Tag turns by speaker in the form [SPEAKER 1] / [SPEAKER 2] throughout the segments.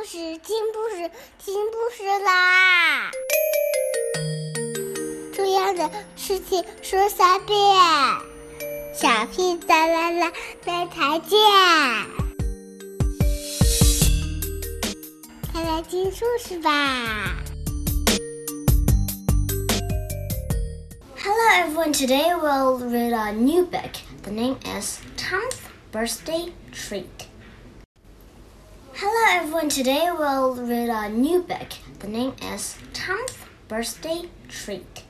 [SPEAKER 1] 故事，听故事，听故事啦！重要的事情说三遍，小屁哒啦啦，明天见！快来听故事吧
[SPEAKER 2] ！Hello everyone, today we'll read a new book. The name is Tom's Birthday Treat. Hello everyone, today we'll read a new book. The name is Tom's Birthday Treat.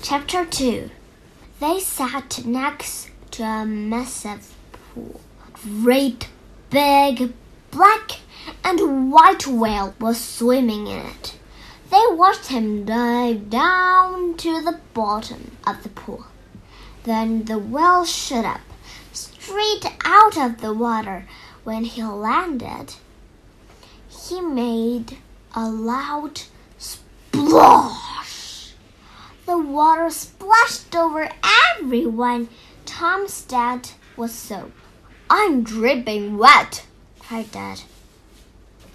[SPEAKER 2] Chapter 2 They sat next to a massive pool. Great big black and white whale was swimming in it. They watched him dive down to the bottom of the pool. Then the whale shot up, straight out of the water. When he landed, he made a loud splash. The water splashed over everyone. Tom's dad was soaked. I'm dripping wet, cried Dad.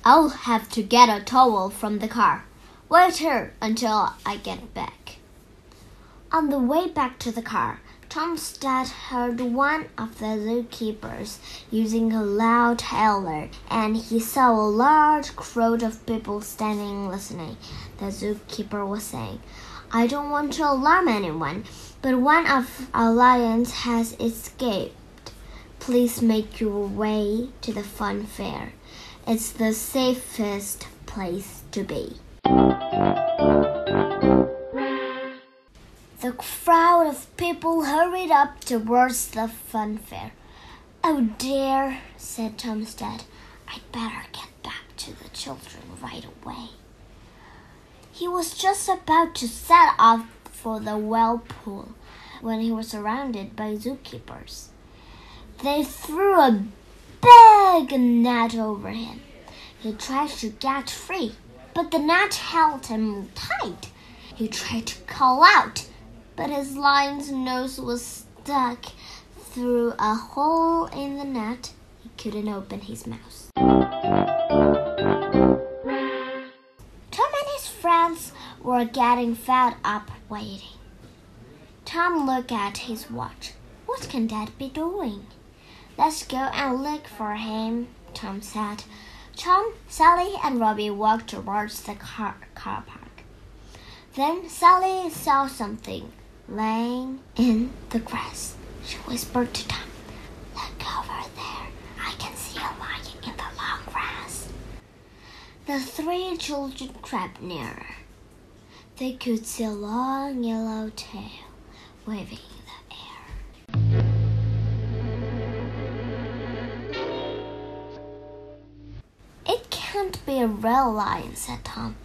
[SPEAKER 2] I'll have to get a towel from the car. Wait here until I get back. On the way back to the car, Tom's dad heard one of the zookeepers using a loud howler, and he saw a large crowd of people standing listening. The zookeeper was saying, I don't want to alarm anyone, but one of our lions has escaped. Please make your way to the fun fair. It's the safest place to be. The crowd of people hurried up towards the fun fair. Oh dear, said Tom's dad. I'd better get back to the children right away. He was just about to set off for the well pool when he was surrounded by zookeepers. They threw a big net over him. He tried to get free, but the net held him tight. He tried to call out but his lion's nose was stuck through a hole in the net. He couldn't open his mouth. Tom and his friends were getting fed up waiting. Tom looked at his watch. What can Dad be doing? Let's go and look for him, Tom said. Tom, Sally, and Robbie walked towards the car, car park. Then Sally saw something laying in the grass. She whispered to Tom, Look over there. I can see a lion in the long grass. The three children crept nearer. They could see a long yellow tail waving in the air. It can't be a real lion, said Tom.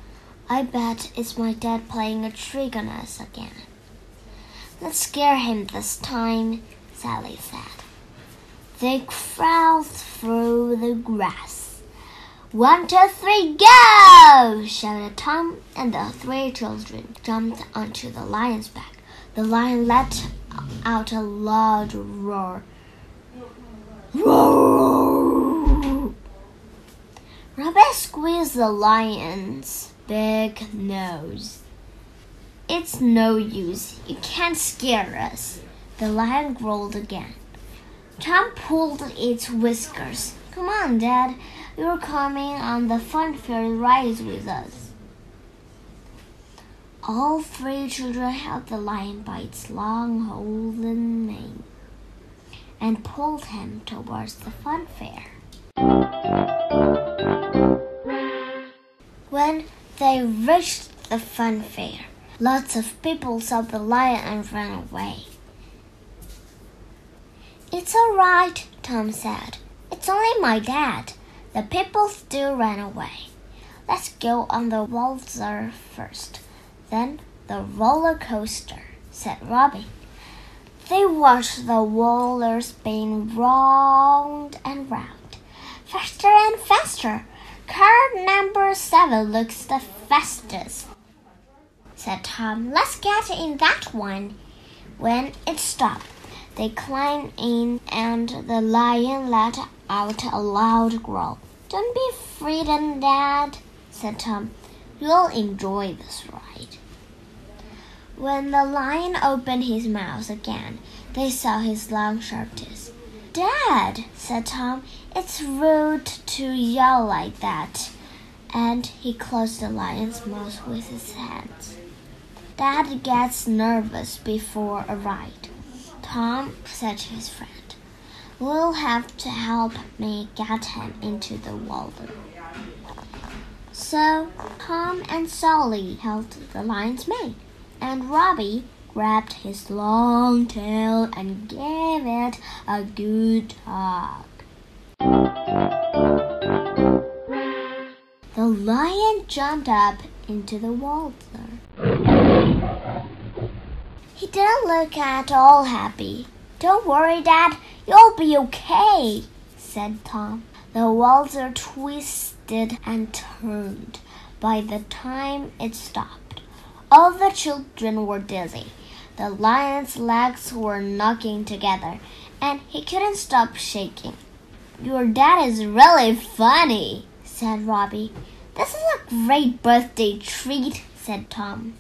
[SPEAKER 2] I bet it's my dad playing a trick on us again. Let's scare him this time, Sally said. They crawled through the grass. One, two, three, go! shouted Tom, and the three children jumped onto the lion's back. The lion let out a loud roar. Roar! Squeezed the lion's big nose. It's no use. You can't scare us. The lion growled again. Tom pulled its whiskers. Come on, Dad. You're coming on the fun fair ride with us. All three children held the lion by its long golden mane and pulled him towards the fun fair. When they reached the fun fair, Lots of people saw the lion and ran away. It's all right, Tom said. It's only my dad. The people still ran away. Let's go on the waltzer first, then the roller coaster, said Robbie. They watched the roller spin round and round, faster and faster. Car number seven looks the fastest said Tom. Let's get in that one. When it stopped, They climbed in, and the lion let out a loud growl. Don't be frightened, Dad, said Tom. You'll enjoy this ride. When the lion opened his mouth again, they saw his long, sharp teeth. Dad, said Tom, it's rude to yell like that. And he closed the lion's mouth with his hands. Dad gets nervous before a ride. Tom said to his friend, We'll have to help me get him into the waltzer. So Tom and Sally held the lion's mane, and Robbie grabbed his long tail and gave it a good tug. The lion jumped up into the waltzer. He didn't look at all happy. Don't worry, Dad, you'll be okay, said Tom. The waltzer twisted and turned. By the time it stopped, all the children were dizzy. The lion's legs were knocking together, and he couldn't stop shaking. Your dad is really funny, said Robbie. This is a great birthday treat, said Tom.